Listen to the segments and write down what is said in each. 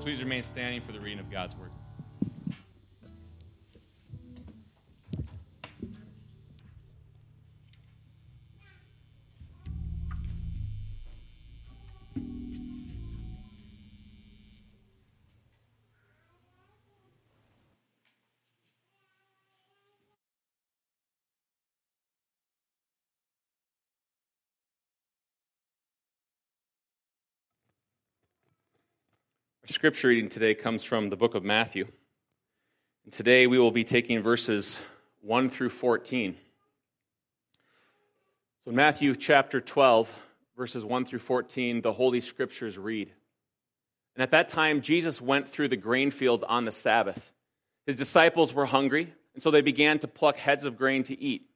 Please remain standing for the reading of God's word. Scripture reading today comes from the book of Matthew. And today we will be taking verses 1 through 14. So, in Matthew chapter 12, verses 1 through 14, the Holy Scriptures read. And at that time, Jesus went through the grain fields on the Sabbath. His disciples were hungry, and so they began to pluck heads of grain to eat.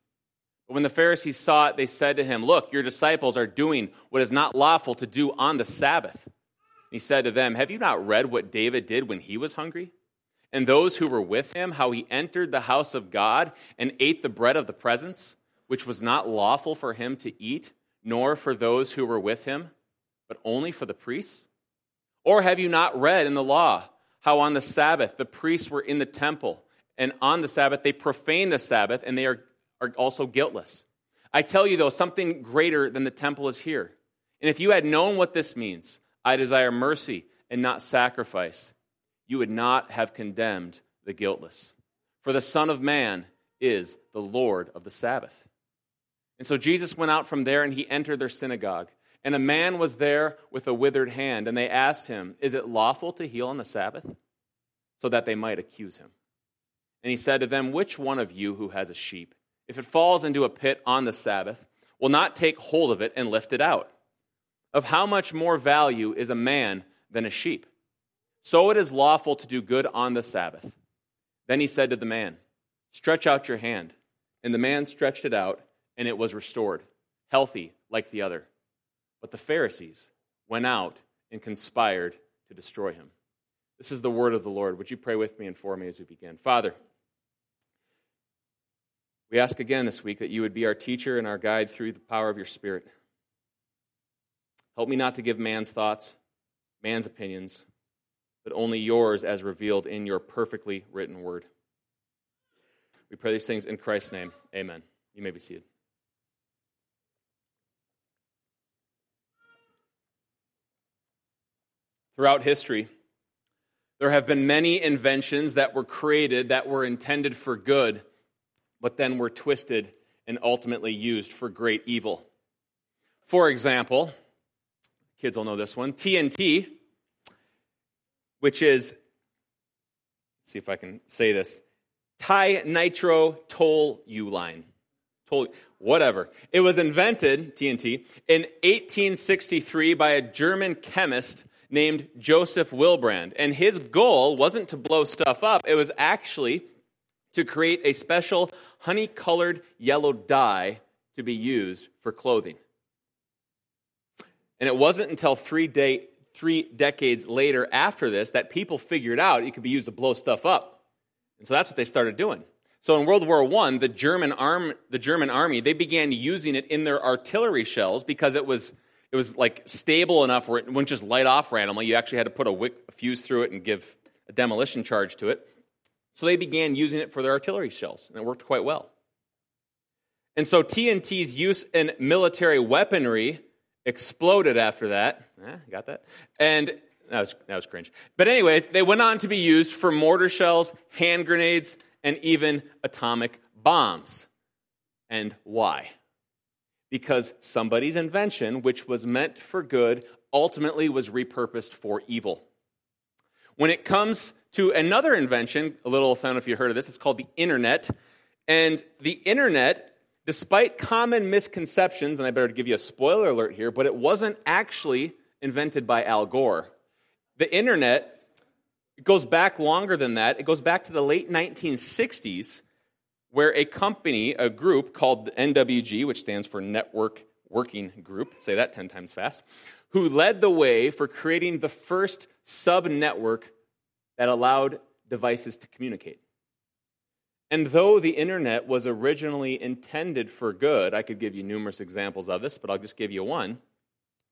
But when the Pharisees saw it, they said to him, Look, your disciples are doing what is not lawful to do on the Sabbath. He said to them, Have you not read what David did when he was hungry? And those who were with him, how he entered the house of God and ate the bread of the presence, which was not lawful for him to eat, nor for those who were with him, but only for the priests? Or have you not read in the law how on the Sabbath the priests were in the temple, and on the Sabbath they profane the Sabbath, and they are, are also guiltless? I tell you, though, something greater than the temple is here. And if you had known what this means, I desire mercy and not sacrifice, you would not have condemned the guiltless. For the Son of Man is the Lord of the Sabbath. And so Jesus went out from there and he entered their synagogue. And a man was there with a withered hand. And they asked him, Is it lawful to heal on the Sabbath? So that they might accuse him. And he said to them, Which one of you who has a sheep, if it falls into a pit on the Sabbath, will not take hold of it and lift it out? Of how much more value is a man than a sheep. So it is lawful to do good on the Sabbath. Then he said to the man, Stretch out your hand. And the man stretched it out, and it was restored, healthy like the other. But the Pharisees went out and conspired to destroy him. This is the word of the Lord. Would you pray with me and for me as we begin? Father, we ask again this week that you would be our teacher and our guide through the power of your Spirit. Help me not to give man's thoughts, man's opinions, but only yours as revealed in your perfectly written word. We pray these things in Christ's name. Amen. You may be seated. Throughout history, there have been many inventions that were created that were intended for good, but then were twisted and ultimately used for great evil. For example, Kids will know this one. TNT, which is, see if I can say this, Ti Nitro Toluene. Toll, whatever. It was invented, TNT, in 1863 by a German chemist named Joseph Wilbrand. And his goal wasn't to blow stuff up, it was actually to create a special honey colored yellow dye to be used for clothing. And it wasn't until three, day, three decades later after this that people figured out it could be used to blow stuff up. And so that's what they started doing. So in World War I, the German, arm, the German army, they began using it in their artillery shells because it was, it was like stable enough where it wouldn't just light off randomly. You actually had to put a, wick, a fuse through it and give a demolition charge to it. So they began using it for their artillery shells, and it worked quite well. And so TNT's use in military weaponry exploded after that. Eh, got that? And that was, that was cringe. But, anyways, they went on to be used for mortar shells, hand grenades, and even atomic bombs. And why? Because somebody's invention, which was meant for good, ultimately was repurposed for evil. When it comes to another invention, a little, I don't know if you heard of this, it's called the internet. And the internet despite common misconceptions, and I better give you a spoiler alert here, but it wasn't actually invented by Al Gore. The internet it goes back longer than that. It goes back to the late 1960s, where a company, a group called the NWG, which stands for Network Working Group, say that 10 times fast, who led the way for creating the first sub network that allowed devices to communicate. And though the internet was originally intended for good, I could give you numerous examples of this, but I'll just give you one.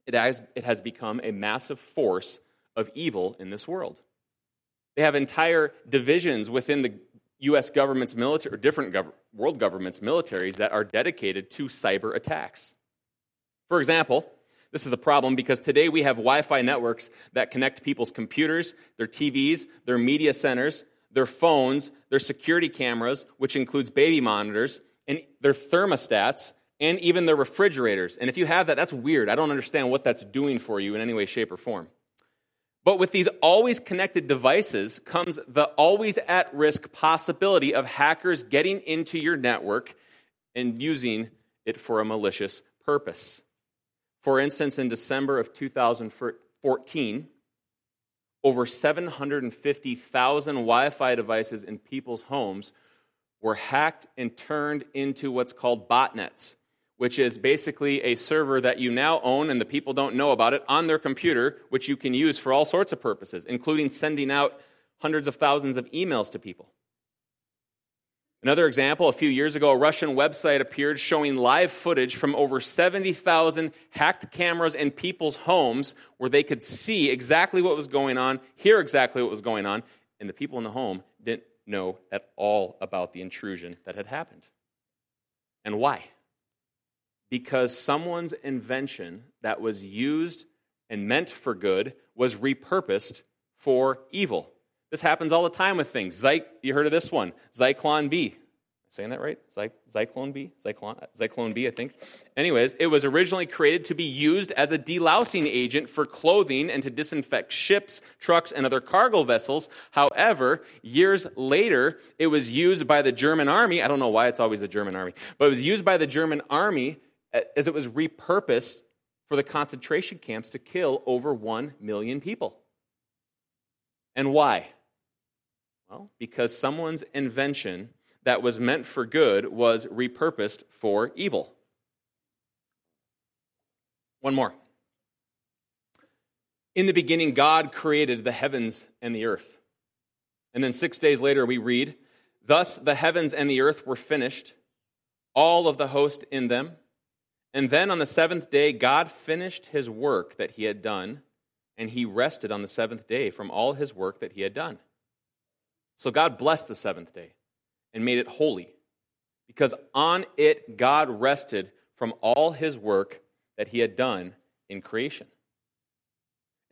It has, it has become a massive force of evil in this world. They have entire divisions within the U.S. government's military, or different gov- world governments' militaries that are dedicated to cyber attacks. For example, this is a problem because today we have Wi Fi networks that connect people's computers, their TVs, their media centers, their phones, their security cameras, which includes baby monitors, and their thermostats, and even their refrigerators. And if you have that, that's weird. I don't understand what that's doing for you in any way, shape, or form. But with these always connected devices comes the always at risk possibility of hackers getting into your network and using it for a malicious purpose. For instance, in December of 2014, over 750,000 Wi Fi devices in people's homes were hacked and turned into what's called botnets which is basically a server that you now own and the people don't know about it on their computer, which you can use for all sorts of purposes, including sending out hundreds of thousands of emails to people. Another example, a few years ago, a Russian website appeared showing live footage from over 70,000 hacked cameras in people's homes where they could see exactly what was going on, hear exactly what was going on, and the people in the home didn't know at all about the intrusion that had happened. And why? because someone's invention that was used and meant for good was repurposed for evil. This happens all the time with things. Zy- you heard of this one, Zyklon B. Saying that right? Zy- Zyklon B? Zyklon, Zyklon B, I think. Anyways, it was originally created to be used as a delousing agent for clothing and to disinfect ships, trucks, and other cargo vessels. However, years later, it was used by the German army. I don't know why it's always the German army, but it was used by the German army uh, as it was repurposed for the concentration camps to kill over 1 million people. And why? Well, because someone's invention that was meant for good was repurposed for evil. One more. In the beginning, God created the heavens and the earth. And then six days later, we read, Thus the heavens and the earth were finished, all of the host in them. And then on the seventh day, God finished his work that he had done, and he rested on the seventh day from all his work that he had done. So God blessed the seventh day and made it holy, because on it God rested from all his work that he had done in creation.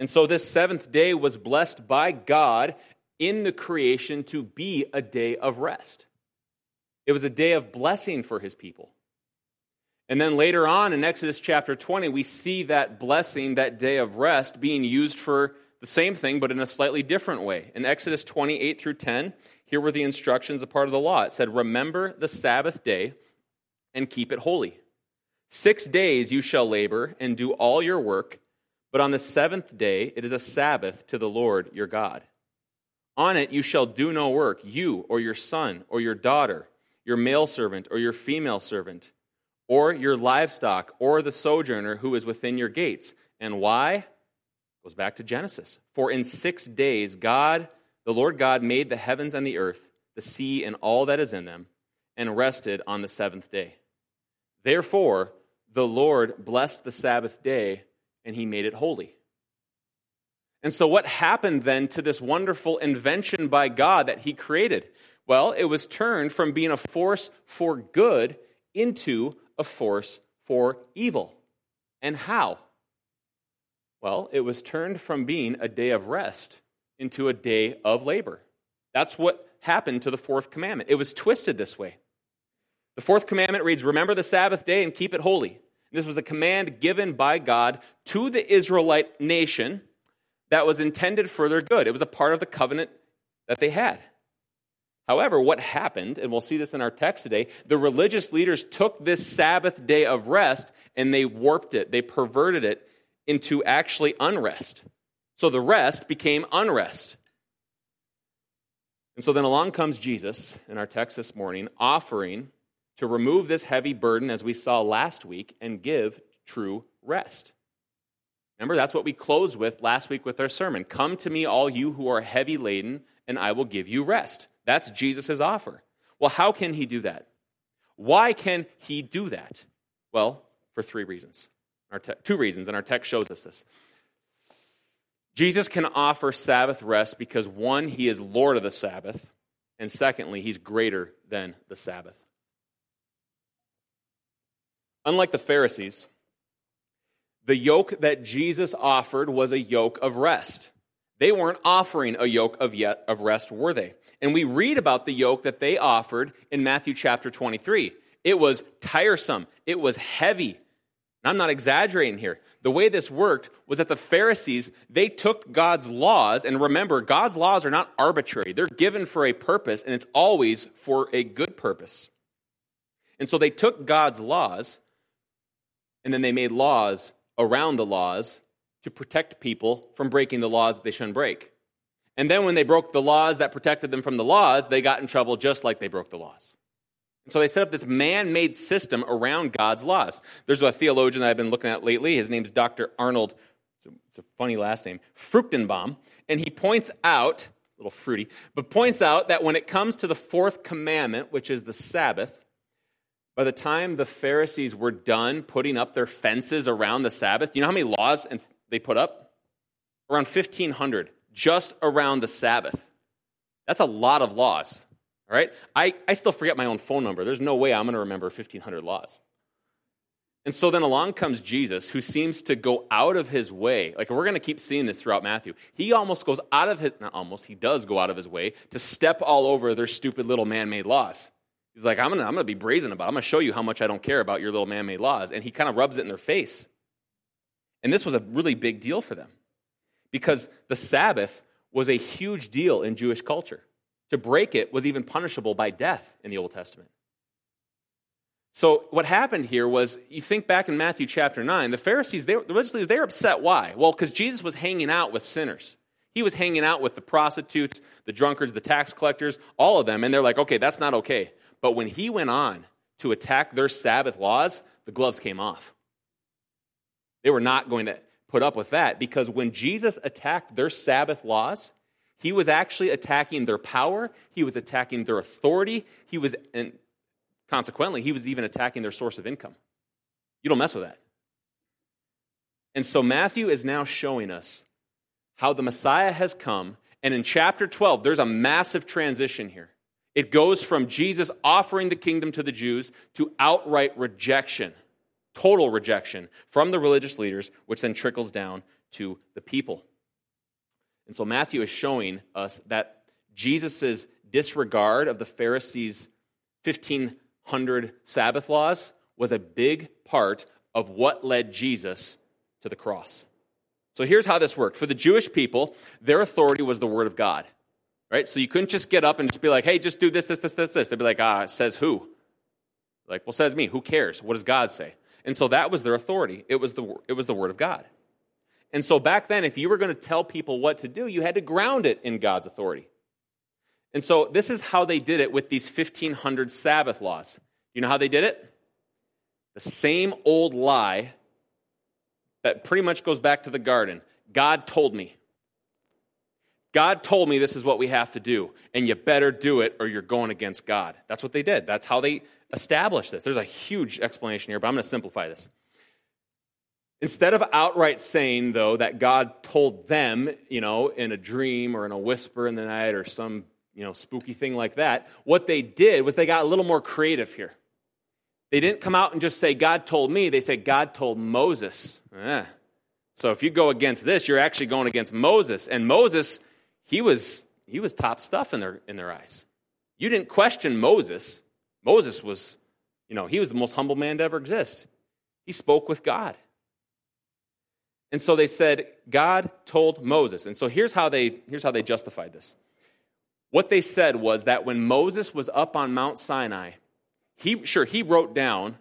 And so this seventh day was blessed by God in the creation to be a day of rest. It was a day of blessing for his people. And then later on in Exodus chapter 20, we see that blessing, that day of rest, being used for the same thing, but in a slightly different way. In Exodus 28 through 10, here were the instructions, a part of the law. It said, Remember the Sabbath day and keep it holy. Six days you shall labor and do all your work, but on the seventh day it is a Sabbath to the Lord your God. On it you shall do no work, you or your son or your daughter, your male servant or your female servant or your livestock, or the sojourner who is within your gates. And why? Goes back to Genesis. For in six days, God, the Lord God, made the heavens and the earth, the sea, and all that is in them, and rested on the seventh day. Therefore, the Lord blessed the Sabbath day, and he made it holy. And so, what happened then to this wonderful invention by God that he created? Well, it was turned from being a force for good into a force for evil. And how? Well, it was turned from being a day of rest into a day of labor. That's what happened to the fourth commandment. It was twisted this way. The fourth commandment reads Remember the Sabbath day and keep it holy. This was a command given by God to the Israelite nation that was intended for their good. It was a part of the covenant that they had. However, what happened, and we'll see this in our text today, the religious leaders took this Sabbath day of rest and they warped it, they perverted it into actually unrest. So the rest became unrest. And so then along comes Jesus in our text this morning, offering to remove this heavy burden, as we saw last week, and give true rest. Remember, that's what we closed with last week with our sermon. Come to me, all you who are heavy laden, and I will give you rest. That's Jesus' offer. Well, how can he do that? Why can he do that? Well, for three reasons. Our te- two reasons, and our text shows us this. Jesus can offer Sabbath rest because one, he is Lord of the Sabbath, and secondly, he's greater than the Sabbath. Unlike the Pharisees, the yoke that Jesus offered was a yoke of rest. They weren't offering a yoke of yet of rest, were they? And we read about the yoke that they offered in Matthew chapter 23. It was tiresome, it was heavy. I'm not exaggerating here. The way this worked was that the Pharisees, they took God's laws, and remember, God's laws are not arbitrary. They're given for a purpose, and it's always for a good purpose. And so they took God's laws, and then they made laws around the laws to protect people from breaking the laws that they shouldn't break. And then when they broke the laws that protected them from the laws, they got in trouble just like they broke the laws. And so they set up this man made system around God's laws. There's a theologian that I've been looking at lately. His name's Dr. Arnold, it's a funny last name, Fruchtenbaum. And he points out, a little fruity, but points out that when it comes to the fourth commandment, which is the Sabbath, by the time the Pharisees were done putting up their fences around the Sabbath, you know how many laws they put up? Around 1,500, just around the Sabbath. That's a lot of laws. All right? I, I still forget my own phone number. There's no way I'm going to remember 1,500 laws. And so then along comes Jesus, who seems to go out of his way. Like we're going to keep seeing this throughout Matthew. He almost goes out of his, not almost, he does go out of his way to step all over their stupid little man made laws. He's like, I'm going to I'm going to be brazen about it. I'm going to show you how much I don't care about your little man made laws. And he kind of rubs it in their face. And this was a really big deal for them because the Sabbath was a huge deal in Jewish culture. To break it was even punishable by death in the Old Testament. So what happened here was, you think back in Matthew chapter 9, the Pharisees, they, the religious leaders, they were upset. Why? Well, because Jesus was hanging out with sinners. He was hanging out with the prostitutes, the drunkards, the tax collectors, all of them, and they're like, okay, that's not okay. But when he went on to attack their Sabbath laws, the gloves came off. They were not going to put up with that because when Jesus attacked their Sabbath laws, he was actually attacking their power, he was attacking their authority, he was, and consequently, he was even attacking their source of income. You don't mess with that. And so Matthew is now showing us how the Messiah has come. And in chapter 12, there's a massive transition here. It goes from Jesus offering the kingdom to the Jews to outright rejection, total rejection from the religious leaders, which then trickles down to the people. And so Matthew is showing us that Jesus' disregard of the Pharisees' 1500 Sabbath laws was a big part of what led Jesus to the cross. So here's how this worked. For the Jewish people, their authority was the Word of God. Right? So you couldn't just get up and just be like, hey, just do this, this, this, this, this. They'd be like, ah, says who? Like, well, says me. Who cares? What does God say? And so that was their authority. It was the, it was the word of God. And so back then, if you were going to tell people what to do, you had to ground it in God's authority. And so this is how they did it with these 1500 Sabbath laws. You know how they did it? The same old lie that pretty much goes back to the garden. God told me. God told me this is what we have to do, and you better do it or you're going against God. That's what they did. That's how they established this. There's a huge explanation here, but I'm going to simplify this. Instead of outright saying, though, that God told them, you know, in a dream or in a whisper in the night or some, you know, spooky thing like that, what they did was they got a little more creative here. They didn't come out and just say, God told me. They said, God told Moses. Eh. So if you go against this, you're actually going against Moses. And Moses he was, he was top stuff in their, in their eyes. You didn't question Moses. Moses was, you know, he was the most humble man to ever exist. He spoke with God. And so they said, God told Moses. And so here's how they, here's how they justified this. What they said was that when Moses was up on Mount Sinai, he, sure, he wrote down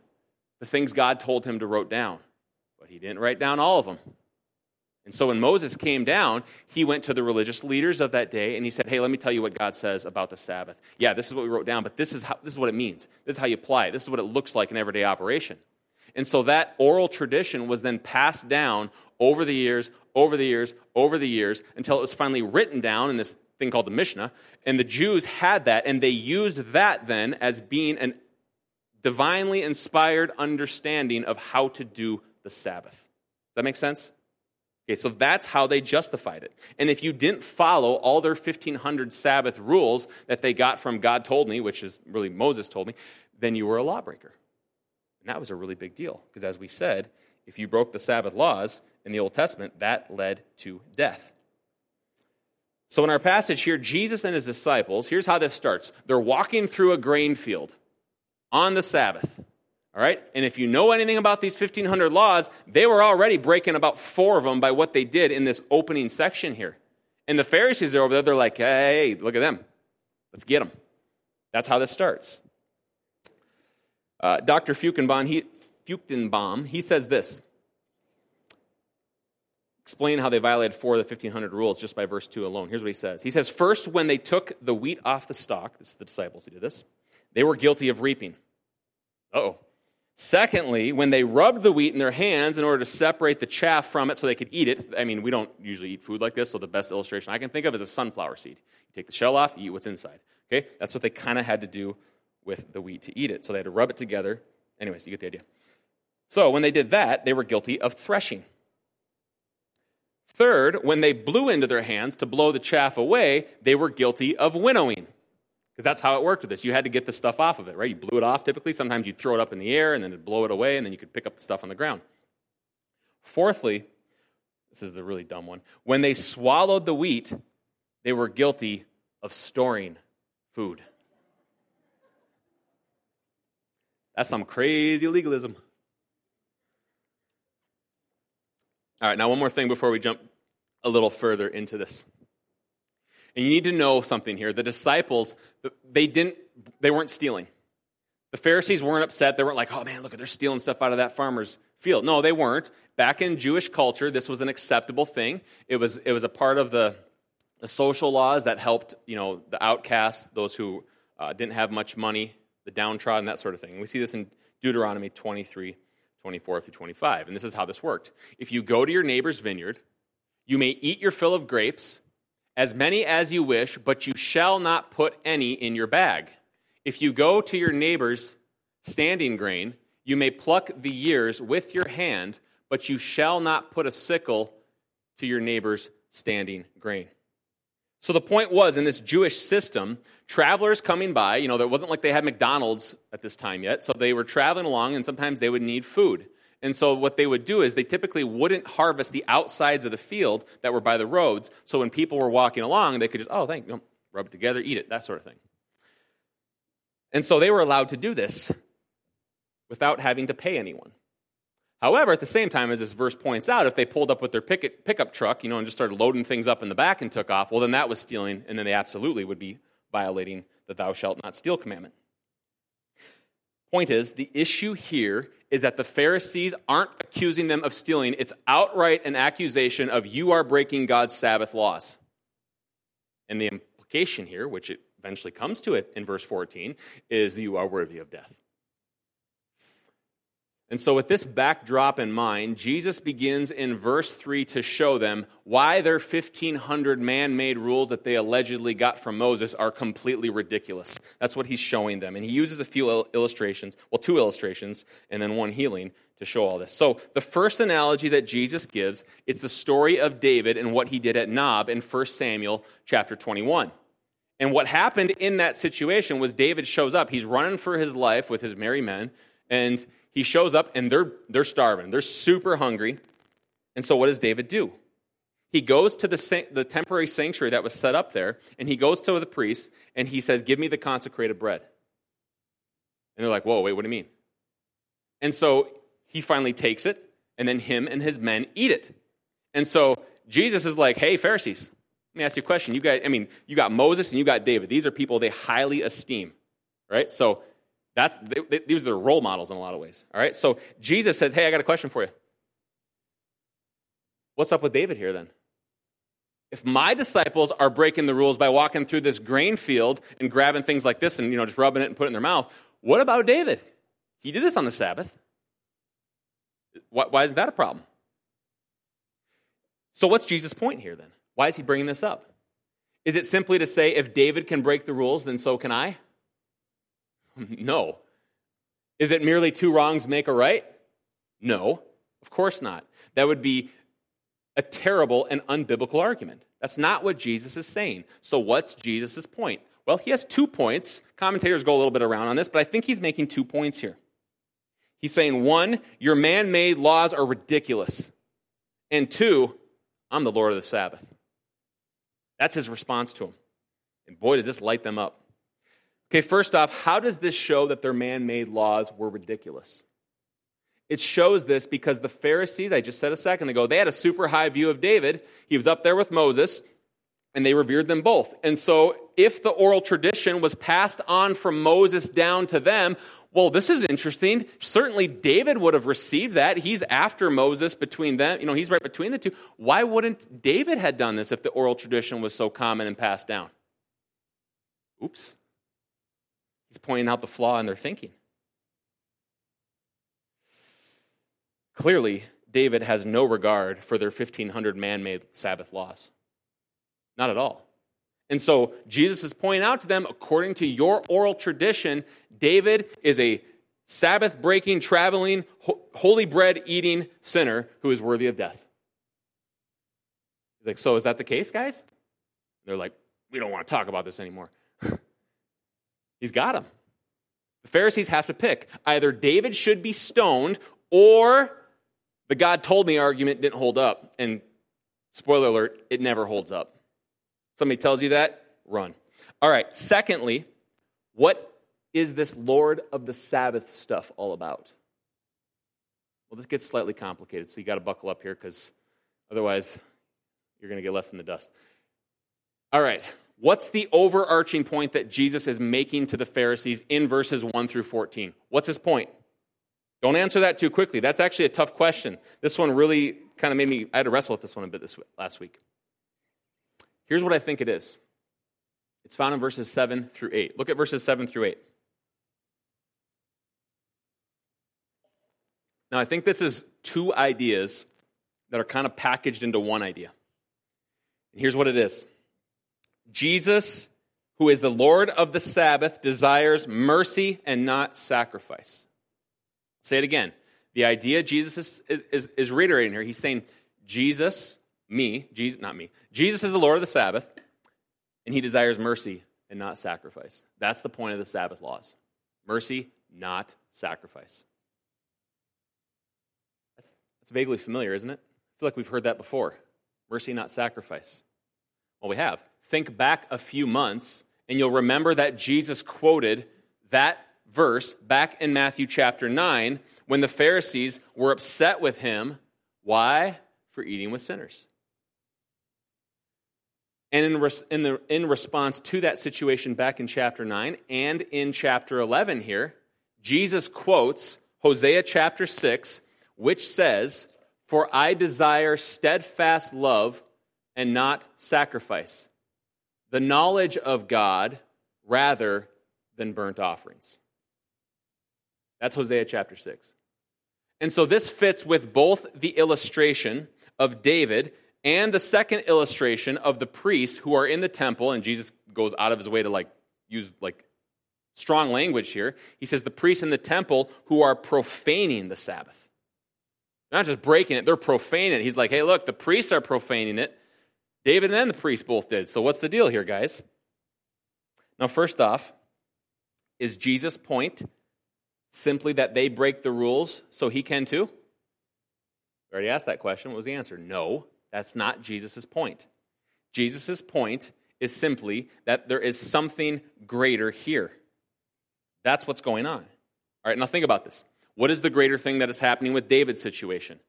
the things God told him to write down, but he didn't write down all of them. And so when Moses came down, he went to the religious leaders of that day and he said, Hey, let me tell you what God says about the Sabbath. Yeah, this is what we wrote down, but this is, how, this is what it means. This is how you apply it. This is what it looks like in everyday operation. And so that oral tradition was then passed down over the years, over the years, over the years, until it was finally written down in this thing called the Mishnah. And the Jews had that, and they used that then as being a divinely inspired understanding of how to do the Sabbath. Does that make sense? Okay, so that's how they justified it. And if you didn't follow all their 1500 Sabbath rules that they got from God told me, which is really Moses told me, then you were a lawbreaker. And that was a really big deal because as we said, if you broke the Sabbath laws in the Old Testament, that led to death. So in our passage here, Jesus and his disciples, here's how this starts. They're walking through a grain field on the Sabbath. All right? And if you know anything about these 1500 laws, they were already breaking about four of them by what they did in this opening section here. And the Pharisees are over there, they're like, hey, look at them. Let's get them. That's how this starts. Uh, Dr. Fruchtenbaum he, Fruchtenbaum, he says this. Explain how they violated four of the 1500 rules just by verse 2 alone. Here's what he says. He says, First, when they took the wheat off the stalk, this is the disciples who did this, they were guilty of reaping. oh. Secondly, when they rubbed the wheat in their hands in order to separate the chaff from it so they could eat it, I mean, we don't usually eat food like this, so the best illustration I can think of is a sunflower seed. You take the shell off, you eat what's inside. Okay? That's what they kind of had to do with the wheat to eat it. So they had to rub it together. Anyways, you get the idea. So when they did that, they were guilty of threshing. Third, when they blew into their hands to blow the chaff away, they were guilty of winnowing. Because that's how it worked with this. You had to get the stuff off of it, right? You blew it off typically. Sometimes you'd throw it up in the air and then it'd blow it away, and then you could pick up the stuff on the ground. Fourthly, this is the really dumb one. When they swallowed the wheat, they were guilty of storing food. That's some crazy legalism. All right, now one more thing before we jump a little further into this. And you need to know something here. The disciples, they didn't they weren't stealing. The Pharisees weren't upset. They weren't like, "Oh man, look, they're stealing stuff out of that farmer's field." No, they weren't. Back in Jewish culture, this was an acceptable thing. It was it was a part of the, the social laws that helped, you know, the outcasts, those who uh, didn't have much money, the downtrodden, that sort of thing. We see this in Deuteronomy 23, 24 through 25. And this is how this worked. If you go to your neighbor's vineyard, you may eat your fill of grapes as many as you wish, but you shall not put any in your bag. If you go to your neighbor's standing grain, you may pluck the ears with your hand, but you shall not put a sickle to your neighbor's standing grain. So the point was in this Jewish system, travelers coming by, you know, it wasn't like they had McDonald's at this time yet, so they were traveling along and sometimes they would need food. And so what they would do is they typically wouldn't harvest the outsides of the field that were by the roads. So when people were walking along, they could just, oh, thank you, rub it together, eat it, that sort of thing. And so they were allowed to do this without having to pay anyone. However, at the same time, as this verse points out, if they pulled up with their pick- pickup truck, you know, and just started loading things up in the back and took off, well, then that was stealing, and then they absolutely would be violating the thou shalt not steal commandment. Point is, the issue here is that the Pharisees aren't accusing them of stealing. It's outright an accusation of you are breaking God's Sabbath laws. And the implication here, which it eventually comes to it in verse 14, is that you are worthy of death. And so, with this backdrop in mind, Jesus begins in verse 3 to show them why their 1,500 man made rules that they allegedly got from Moses are completely ridiculous. That's what he's showing them. And he uses a few illustrations, well, two illustrations, and then one healing to show all this. So, the first analogy that Jesus gives is the story of David and what he did at Nob in 1 Samuel chapter 21. And what happened in that situation was David shows up. He's running for his life with his merry men, and he shows up and they're, they're starving. They're super hungry. And so, what does David do? He goes to the, the temporary sanctuary that was set up there, and he goes to the priest, and he says, Give me the consecrated bread. And they're like, Whoa, wait, what do you mean? And so he finally takes it, and then him and his men eat it. And so Jesus is like, Hey, Pharisees, let me ask you a question. You got, I mean, you got Moses and you got David. These are people they highly esteem, right? So that's, they, they, these are role models in a lot of ways. All right? So Jesus says, Hey, I got a question for you. What's up with David here then? If my disciples are breaking the rules by walking through this grain field and grabbing things like this and you know just rubbing it and putting it in their mouth, what about David? He did this on the Sabbath. Why, why isn't that a problem? So, what's Jesus' point here then? Why is he bringing this up? Is it simply to say if David can break the rules, then so can I? No. Is it merely two wrongs make a right? No, of course not. That would be a terrible and unbiblical argument. That's not what Jesus is saying. So, what's Jesus' point? Well, he has two points. Commentators go a little bit around on this, but I think he's making two points here. He's saying, one, your man made laws are ridiculous. And two, I'm the Lord of the Sabbath. That's his response to him. And boy, does this light them up. Okay, first off, how does this show that their man made laws were ridiculous? It shows this because the Pharisees, I just said a second ago, they had a super high view of David. He was up there with Moses, and they revered them both. And so, if the oral tradition was passed on from Moses down to them, well, this is interesting. Certainly, David would have received that. He's after Moses between them. You know, he's right between the two. Why wouldn't David had done this if the oral tradition was so common and passed down? Oops. He's pointing out the flaw in their thinking. Clearly, David has no regard for their 1,500 man made Sabbath laws. Not at all. And so Jesus is pointing out to them, according to your oral tradition, David is a Sabbath breaking, traveling, holy bread eating sinner who is worthy of death. He's like, So is that the case, guys? They're like, We don't want to talk about this anymore. He's got him. The Pharisees have to pick. Either David should be stoned or the God told me argument didn't hold up. And spoiler alert, it never holds up. Somebody tells you that, run. All right, secondly, what is this Lord of the Sabbath stuff all about? Well, this gets slightly complicated, so you got to buckle up here because otherwise you're going to get left in the dust. All right, what's the overarching point that Jesus is making to the Pharisees in verses 1 through 14? What's his point? Don't answer that too quickly. That's actually a tough question. This one really kind of made me, I had to wrestle with this one a bit this last week. Here's what I think it is it's found in verses 7 through 8. Look at verses 7 through 8. Now, I think this is two ideas that are kind of packaged into one idea. And here's what it is Jesus, who is the Lord of the Sabbath, desires mercy and not sacrifice. Say it again. The idea Jesus is, is, is reiterating here, he's saying, Jesus, me, Jesus, not me, Jesus is the Lord of the Sabbath, and he desires mercy and not sacrifice. That's the point of the Sabbath laws mercy, not sacrifice. That's, that's vaguely familiar, isn't it? I feel like we've heard that before. Mercy, not sacrifice. Well, we have. Think back a few months, and you'll remember that Jesus quoted that verse back in Matthew chapter 9 when the Pharisees were upset with him. Why? For eating with sinners. And in, res- in, the, in response to that situation back in chapter 9 and in chapter 11 here, Jesus quotes Hosea chapter 6, which says, For I desire steadfast love and not sacrifice, the knowledge of God rather than burnt offerings. That's Hosea chapter 6. And so this fits with both the illustration of David and the second illustration of the priests who are in the temple, and Jesus goes out of his way to like use like strong language here. He says the priests in the temple who are profaning the Sabbath. They're not just breaking it, they're profaning it. He's like, hey, look, the priests are profaning it. David and the priests both did. So what's the deal here, guys? Now, first off, is Jesus' point simply that they break the rules so he can too? I already asked that question. What was the answer? No, that's not Jesus' point. Jesus' point is simply that there is something greater here. That's what's going on. All right, now think about this. What is the greater thing that is happening with David's situation?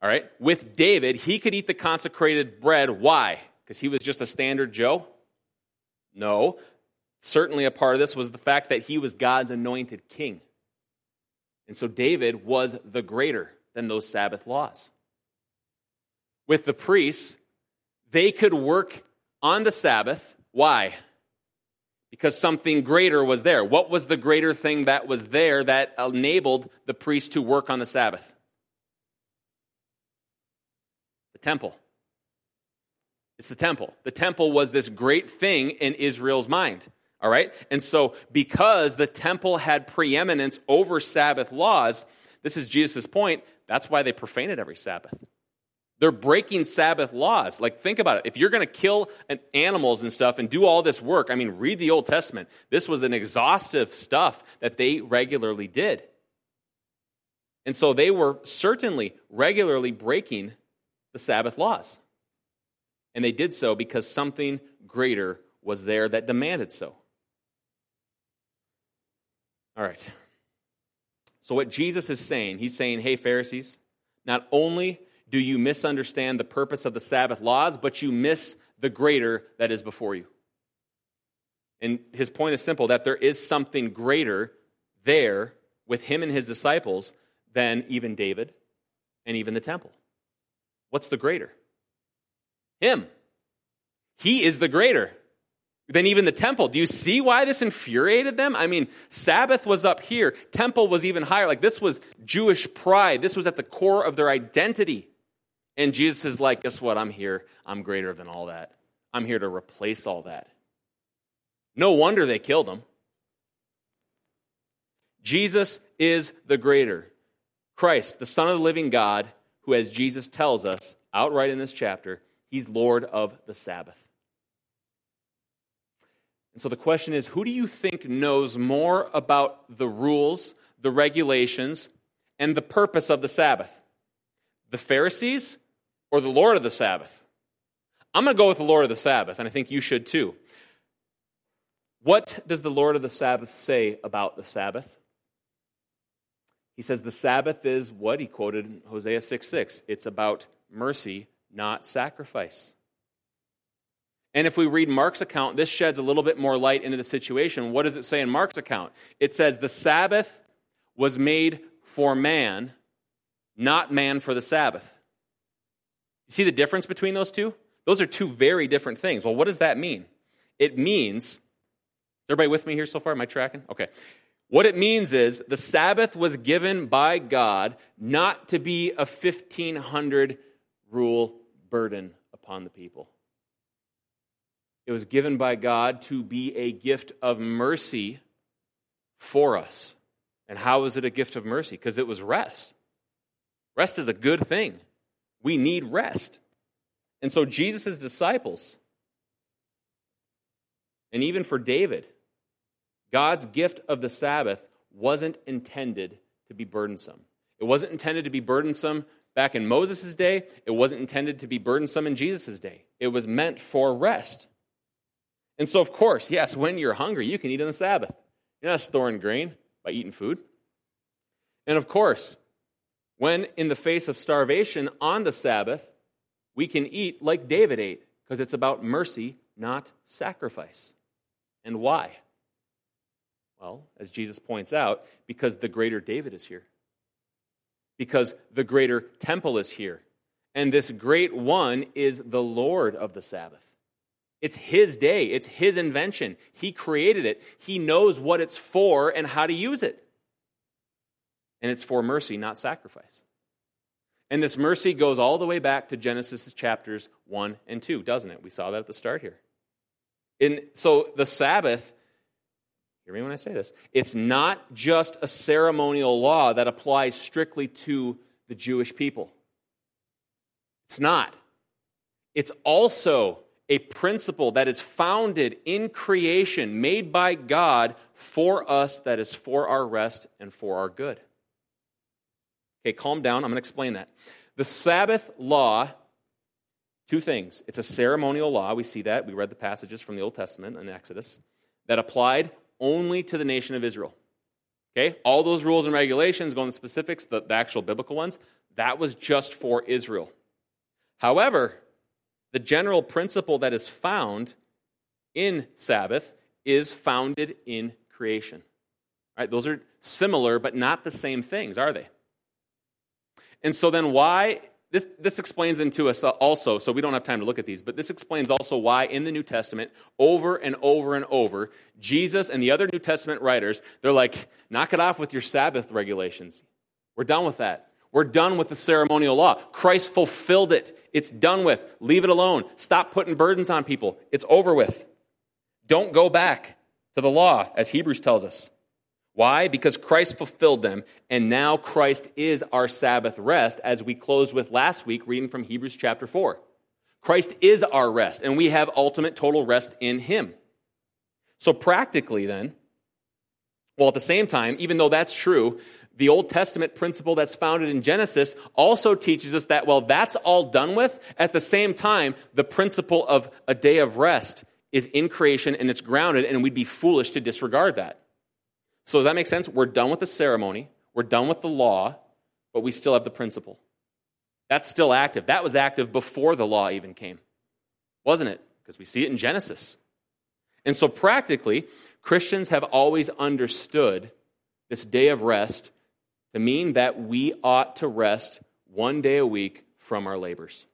All right, with David, he could eat the consecrated bread. Why? Because he was just a standard Joe? No. Certainly, a part of this was the fact that he was God's anointed king. And so David was the greater than those Sabbath laws. With the priests, they could work on the Sabbath. Why? Because something greater was there. What was the greater thing that was there that enabled the priest to work on the Sabbath? The temple. It's the temple. The temple was this great thing in Israel's mind. All right? And so, because the temple had preeminence over Sabbath laws, this is Jesus' point, that's why they profaned it every Sabbath. They're breaking Sabbath laws. Like, think about it. If you're going to kill animals and stuff and do all this work, I mean, read the Old Testament. This was an exhaustive stuff that they regularly did. And so they were certainly regularly breaking the Sabbath laws. And they did so because something greater was there that demanded so. All right. So, what Jesus is saying, he's saying, hey, Pharisees, not only do you misunderstand the purpose of the Sabbath laws, but you miss the greater that is before you. And his point is simple that there is something greater there with him and his disciples than even David and even the temple. What's the greater? Him. He is the greater than even the temple. Do you see why this infuriated them? I mean, Sabbath was up here, temple was even higher. Like, this was Jewish pride, this was at the core of their identity. And Jesus is like, guess what? I'm here. I'm greater than all that. I'm here to replace all that. No wonder they killed him. Jesus is the greater. Christ, the Son of the living God, who, as Jesus tells us outright in this chapter, he's Lord of the Sabbath. And so the question is who do you think knows more about the rules, the regulations, and the purpose of the Sabbath? The Pharisees or the Lord of the Sabbath? I'm going to go with the Lord of the Sabbath, and I think you should too. What does the Lord of the Sabbath say about the Sabbath? He says the Sabbath is what he quoted in Hosea 6 6. It's about mercy, not sacrifice. And if we read Mark's account, this sheds a little bit more light into the situation. What does it say in Mark's account? It says the Sabbath was made for man, not man for the Sabbath. You see the difference between those two? Those are two very different things. Well, what does that mean? It means, everybody with me here so far? Am I tracking? Okay. What it means is the Sabbath was given by God not to be a 1500 rule burden upon the people. It was given by God to be a gift of mercy for us. And how is it a gift of mercy? Because it was rest. Rest is a good thing. We need rest. And so Jesus' disciples, and even for David, God's gift of the Sabbath wasn't intended to be burdensome. It wasn't intended to be burdensome back in Moses' day. It wasn't intended to be burdensome in Jesus' day. It was meant for rest. And so, of course, yes, when you're hungry, you can eat on the Sabbath. You're not storing grain by eating food. And of course, when in the face of starvation on the Sabbath, we can eat like David ate, because it's about mercy, not sacrifice. And why? Well, as Jesus points out, because the greater David is here. Because the greater temple is here. And this great one is the Lord of the Sabbath. It's his day, it's his invention. He created it, he knows what it's for and how to use it and it's for mercy, not sacrifice. And this mercy goes all the way back to Genesis chapters 1 and 2, doesn't it? We saw that at the start here. And so the Sabbath, hear me when I say this, it's not just a ceremonial law that applies strictly to the Jewish people. It's not. It's also a principle that is founded in creation, made by God for us, that is for our rest and for our good. Okay, calm down. I'm going to explain that. The Sabbath law, two things. It's a ceremonial law. We see that. We read the passages from the Old Testament and Exodus that applied only to the nation of Israel. Okay, all those rules and regulations, going to specifics, the, the actual biblical ones, that was just for Israel. However, the general principle that is found in Sabbath is founded in creation. Right? Those are similar, but not the same things, are they? And so then why this, this explains into us also, so we don't have time to look at these, but this explains also why in the New Testament, over and over and over, Jesus and the other New Testament writers, they're like, knock it off with your Sabbath regulations. We're done with that. We're done with the ceremonial law. Christ fulfilled it. It's done with. Leave it alone. Stop putting burdens on people. It's over with. Don't go back to the law, as Hebrews tells us. Why? Because Christ fulfilled them, and now Christ is our Sabbath rest, as we closed with last week, reading from Hebrews chapter 4. Christ is our rest, and we have ultimate total rest in Him. So, practically, then, well, at the same time, even though that's true, the Old Testament principle that's founded in Genesis also teaches us that, well, that's all done with. At the same time, the principle of a day of rest is in creation and it's grounded, and we'd be foolish to disregard that. So, does that make sense? We're done with the ceremony, we're done with the law, but we still have the principle. That's still active. That was active before the law even came, wasn't it? Because we see it in Genesis. And so, practically, Christians have always understood this day of rest to mean that we ought to rest one day a week from our labors.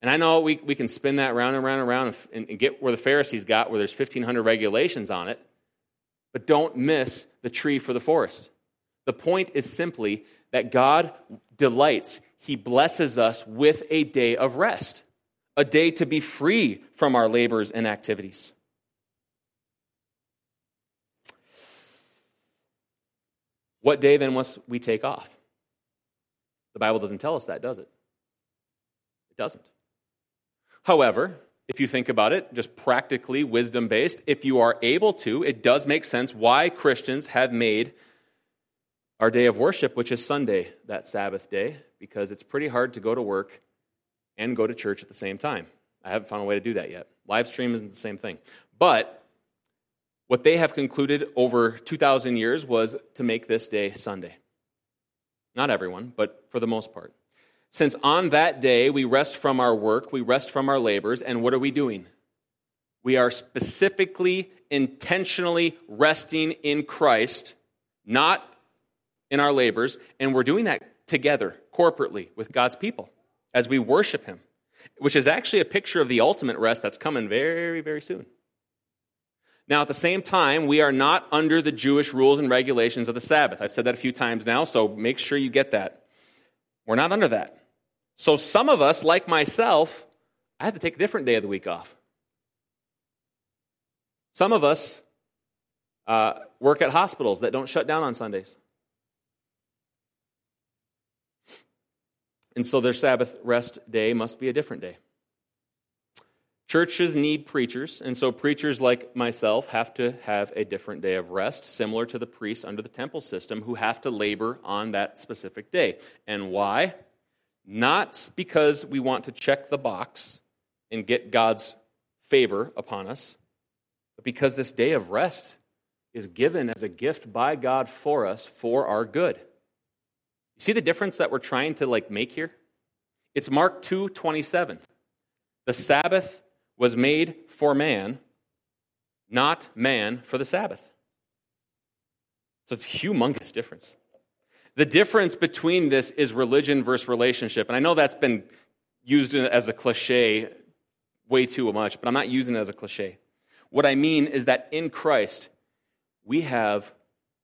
And I know we, we can spin that round and round and round and, and get where the Pharisees got, where there's 1,500 regulations on it. But don't miss the tree for the forest. The point is simply that God delights, He blesses us with a day of rest, a day to be free from our labors and activities. What day then must we take off? The Bible doesn't tell us that, does it? It doesn't. However, if you think about it, just practically wisdom based, if you are able to, it does make sense why Christians have made our day of worship, which is Sunday, that Sabbath day, because it's pretty hard to go to work and go to church at the same time. I haven't found a way to do that yet. Live stream isn't the same thing. But what they have concluded over 2,000 years was to make this day Sunday. Not everyone, but for the most part. Since on that day we rest from our work, we rest from our labors, and what are we doing? We are specifically, intentionally resting in Christ, not in our labors, and we're doing that together, corporately, with God's people as we worship Him, which is actually a picture of the ultimate rest that's coming very, very soon. Now, at the same time, we are not under the Jewish rules and regulations of the Sabbath. I've said that a few times now, so make sure you get that. We're not under that. So some of us, like myself, I have to take a different day of the week off. Some of us uh, work at hospitals that don't shut down on Sundays. And so their Sabbath rest day must be a different day. Churches need preachers, and so preachers like myself have to have a different day of rest, similar to the priests under the temple system who have to labor on that specific day. And why? Not because we want to check the box and get God's favor upon us, but because this day of rest is given as a gift by God for us for our good. You see the difference that we're trying to like make here? It's Mark 2:27. The Sabbath was made for man, not man for the Sabbath. It's a humongous difference. The difference between this is religion versus relationship. And I know that's been used as a cliche way too much, but I'm not using it as a cliche. What I mean is that in Christ, we have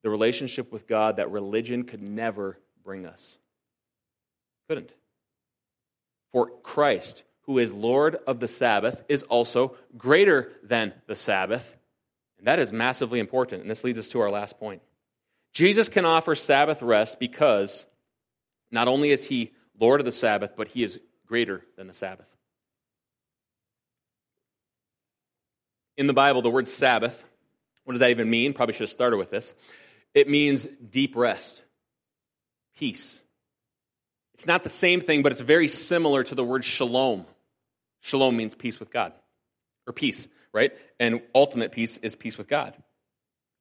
the relationship with God that religion could never bring us. Couldn't. For Christ, who is Lord of the Sabbath, is also greater than the Sabbath. And that is massively important. And this leads us to our last point. Jesus can offer Sabbath rest because not only is he Lord of the Sabbath, but he is greater than the Sabbath. In the Bible, the word Sabbath, what does that even mean? Probably should have started with this. It means deep rest, peace. It's not the same thing, but it's very similar to the word shalom. Shalom means peace with God, or peace, right? And ultimate peace is peace with God.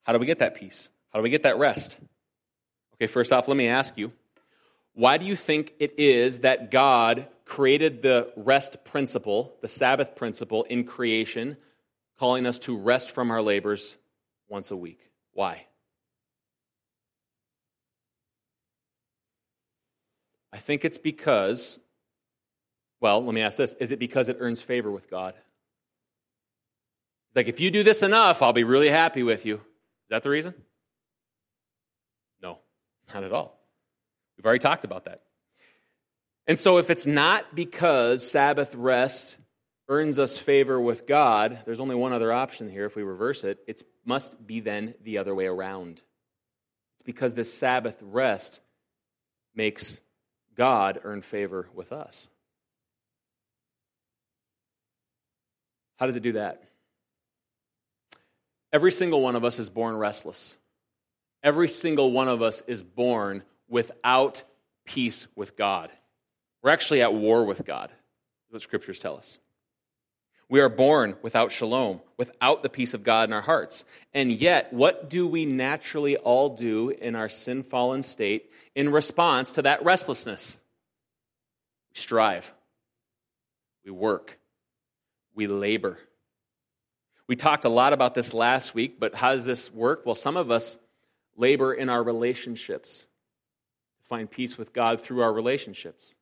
How do we get that peace? How do we get that rest? Okay, first off, let me ask you why do you think it is that God created the rest principle, the Sabbath principle in creation, calling us to rest from our labors once a week? Why? I think it's because, well, let me ask this is it because it earns favor with God? Like, if you do this enough, I'll be really happy with you. Is that the reason? Not at all. We've already talked about that. And so, if it's not because Sabbath rest earns us favor with God, there's only one other option here if we reverse it. It must be then the other way around. It's because this Sabbath rest makes God earn favor with us. How does it do that? Every single one of us is born restless. Every single one of us is born without peace with God. We're actually at war with God, what scriptures tell us. We are born without shalom, without the peace of God in our hearts. And yet, what do we naturally all do in our sin fallen state in response to that restlessness? We strive, we work, we labor. We talked a lot about this last week, but how does this work? Well, some of us labor in our relationships to find peace with God through our relationships.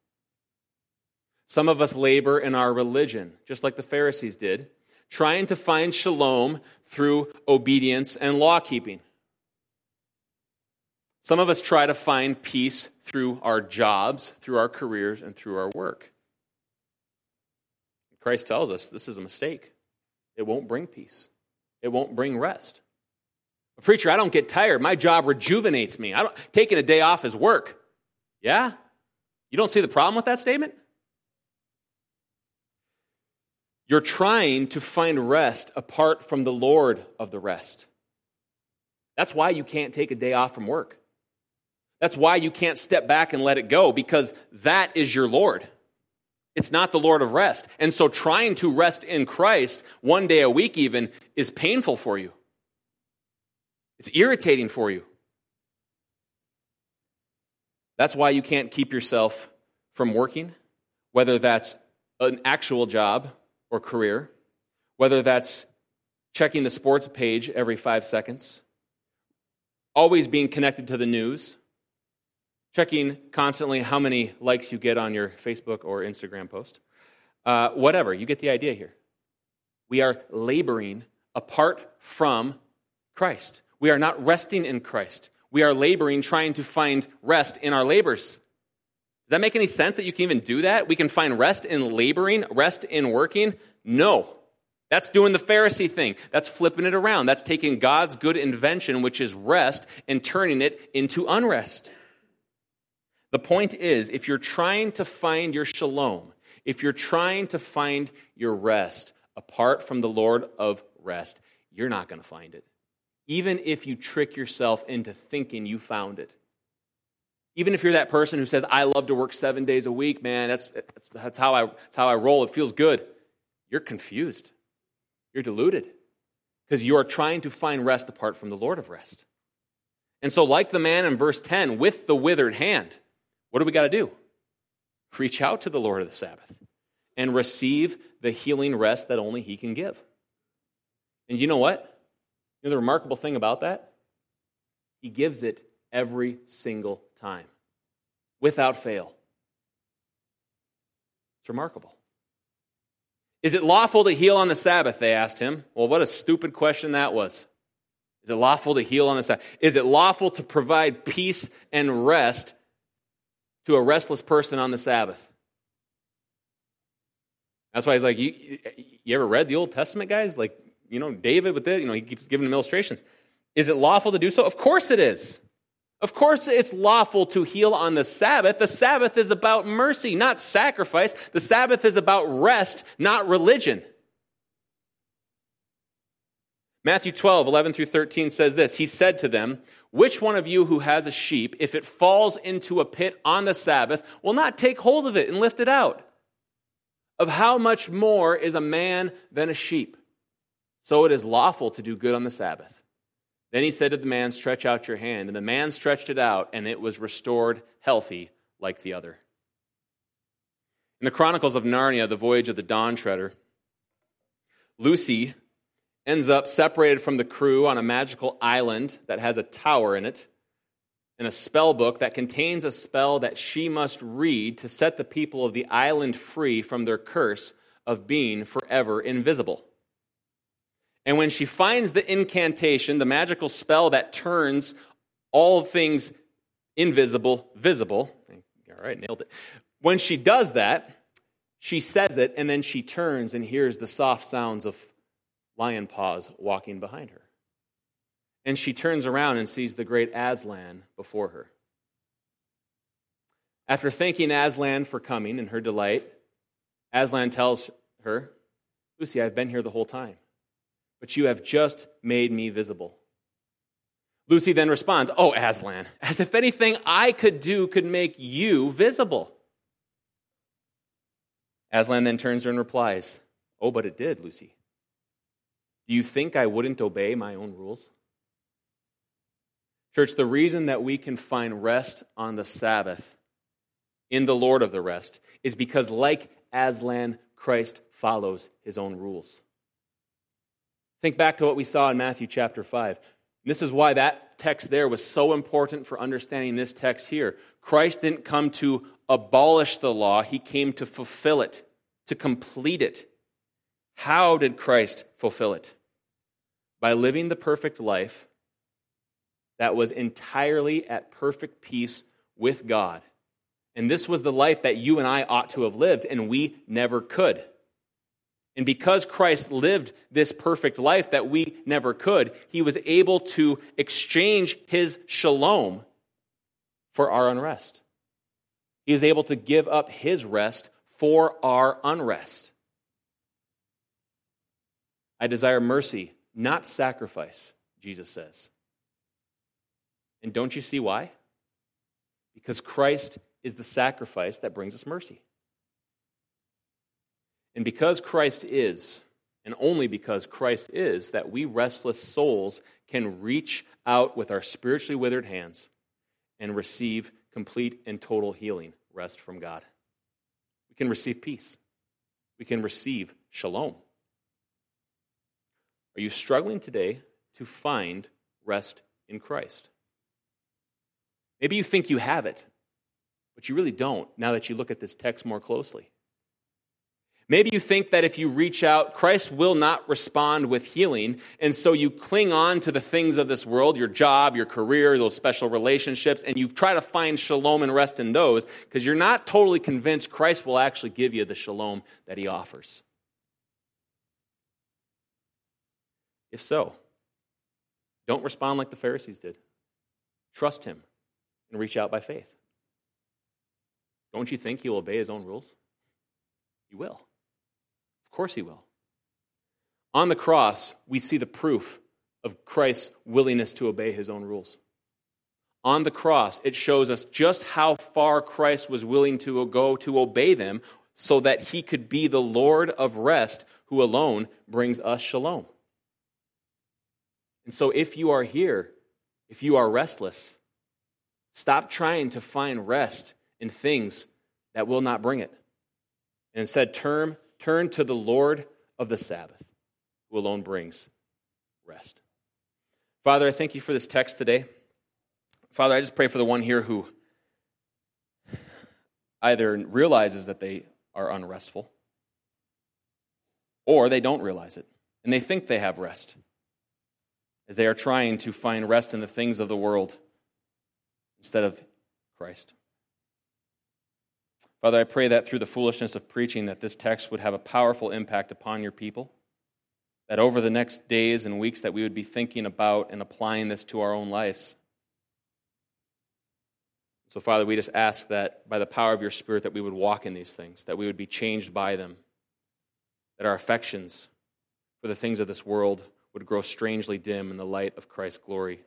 Some of us labor in our religion, just like the Pharisees did, trying to find shalom through obedience and law keeping. Some of us try to find peace through our jobs, through our careers, and through our work. Christ tells us this is a mistake. It won't bring peace, it won't bring rest. Preacher, I don't get tired. My job rejuvenates me. I don't, taking a day off is work. Yeah? You don't see the problem with that statement? You're trying to find rest apart from the Lord of the rest. That's why you can't take a day off from work. That's why you can't step back and let it go, because that is your Lord. It's not the Lord of rest. And so trying to rest in Christ one day a week, even, is painful for you. It's irritating for you. That's why you can't keep yourself from working, whether that's an actual job or career, whether that's checking the sports page every five seconds, always being connected to the news, checking constantly how many likes you get on your Facebook or Instagram post, uh, whatever, you get the idea here. We are laboring apart from Christ. We are not resting in Christ. We are laboring, trying to find rest in our labors. Does that make any sense that you can even do that? We can find rest in laboring, rest in working? No. That's doing the Pharisee thing. That's flipping it around. That's taking God's good invention, which is rest, and turning it into unrest. The point is, if you're trying to find your shalom, if you're trying to find your rest apart from the Lord of rest, you're not going to find it. Even if you trick yourself into thinking you found it. Even if you're that person who says, I love to work seven days a week, man, that's, that's, that's, how, I, that's how I roll. It feels good. You're confused. You're deluded because you are trying to find rest apart from the Lord of rest. And so, like the man in verse 10, with the withered hand, what do we got to do? Reach out to the Lord of the Sabbath and receive the healing rest that only He can give. And you know what? Know the remarkable thing about that? He gives it every single time, without fail. It's remarkable. Is it lawful to heal on the Sabbath? They asked him. Well, what a stupid question that was. Is it lawful to heal on the Sabbath? Is it lawful to provide peace and rest to a restless person on the Sabbath? That's why he's like, you, you ever read the Old Testament, guys? Like, you know, David with it, you know, he keeps giving them illustrations. Is it lawful to do so? Of course it is. Of course, it's lawful to heal on the Sabbath. The Sabbath is about mercy, not sacrifice. The Sabbath is about rest, not religion. Matthew 12, 11 through 13 says this He said to them, Which one of you who has a sheep, if it falls into a pit on the Sabbath, will not take hold of it and lift it out? Of how much more is a man than a sheep? So it is lawful to do good on the Sabbath. Then he said to the man, Stretch out your hand. And the man stretched it out, and it was restored healthy like the other. In the Chronicles of Narnia, the voyage of the Dawn Treader, Lucy ends up separated from the crew on a magical island that has a tower in it and a spell book that contains a spell that she must read to set the people of the island free from their curse of being forever invisible. And when she finds the incantation, the magical spell that turns all things invisible visible, all right, nailed it. When she does that, she says it, and then she turns and hears the soft sounds of lion paws walking behind her. and she turns around and sees the great Aslan before her. After thanking Aslan for coming and her delight, Aslan tells her, Lucy, I've been here the whole time, but you have just made me visible. Lucy then responds, Oh, Aslan, as if anything I could do could make you visible. Aslan then turns her and replies, Oh, but it did, Lucy. Do you think I wouldn't obey my own rules? Church, the reason that we can find rest on the Sabbath in the Lord of the rest is because, like Aslan, Christ follows his own rules. Think back to what we saw in Matthew chapter 5. This is why that text there was so important for understanding this text here. Christ didn't come to abolish the law, he came to fulfill it, to complete it. How did Christ fulfill it? By living the perfect life that was entirely at perfect peace with God. And this was the life that you and I ought to have lived, and we never could. And because Christ lived this perfect life that we never could, he was able to exchange his shalom for our unrest. He is able to give up his rest for our unrest. I desire mercy, not sacrifice, Jesus says. And don't you see why? Because Christ is the sacrifice that brings us mercy. And because Christ is, and only because Christ is, that we restless souls can reach out with our spiritually withered hands and receive complete and total healing, rest from God. We can receive peace. We can receive shalom. Are you struggling today to find rest in Christ? Maybe you think you have it, but you really don't now that you look at this text more closely. Maybe you think that if you reach out, Christ will not respond with healing, and so you cling on to the things of this world, your job, your career, those special relationships, and you try to find shalom and rest in those because you're not totally convinced Christ will actually give you the shalom that he offers. If so, don't respond like the Pharisees did. Trust him and reach out by faith. Don't you think he will obey his own rules? He will course he will. On the cross, we see the proof of Christ's willingness to obey his own rules. On the cross, it shows us just how far Christ was willing to go to obey them so that he could be the Lord of rest who alone brings us shalom. And so, if you are here, if you are restless, stop trying to find rest in things that will not bring it. And instead, turn Turn to the Lord of the Sabbath, who alone brings rest. Father, I thank you for this text today. Father, I just pray for the one here who either realizes that they are unrestful or they don't realize it and they think they have rest as they are trying to find rest in the things of the world instead of Christ. Father, I pray that through the foolishness of preaching that this text would have a powerful impact upon your people. That over the next days and weeks that we would be thinking about and applying this to our own lives. So, Father, we just ask that by the power of your Spirit that we would walk in these things, that we would be changed by them, that our affections for the things of this world would grow strangely dim in the light of Christ's glory.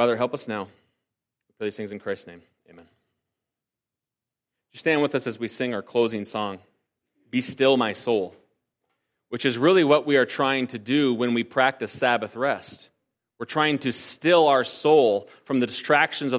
Father, help us now. For these things in Christ's name. Amen. Just stand with us as we sing our closing song, Be Still, My Soul, which is really what we are trying to do when we practice Sabbath rest. We're trying to still our soul from the distractions of the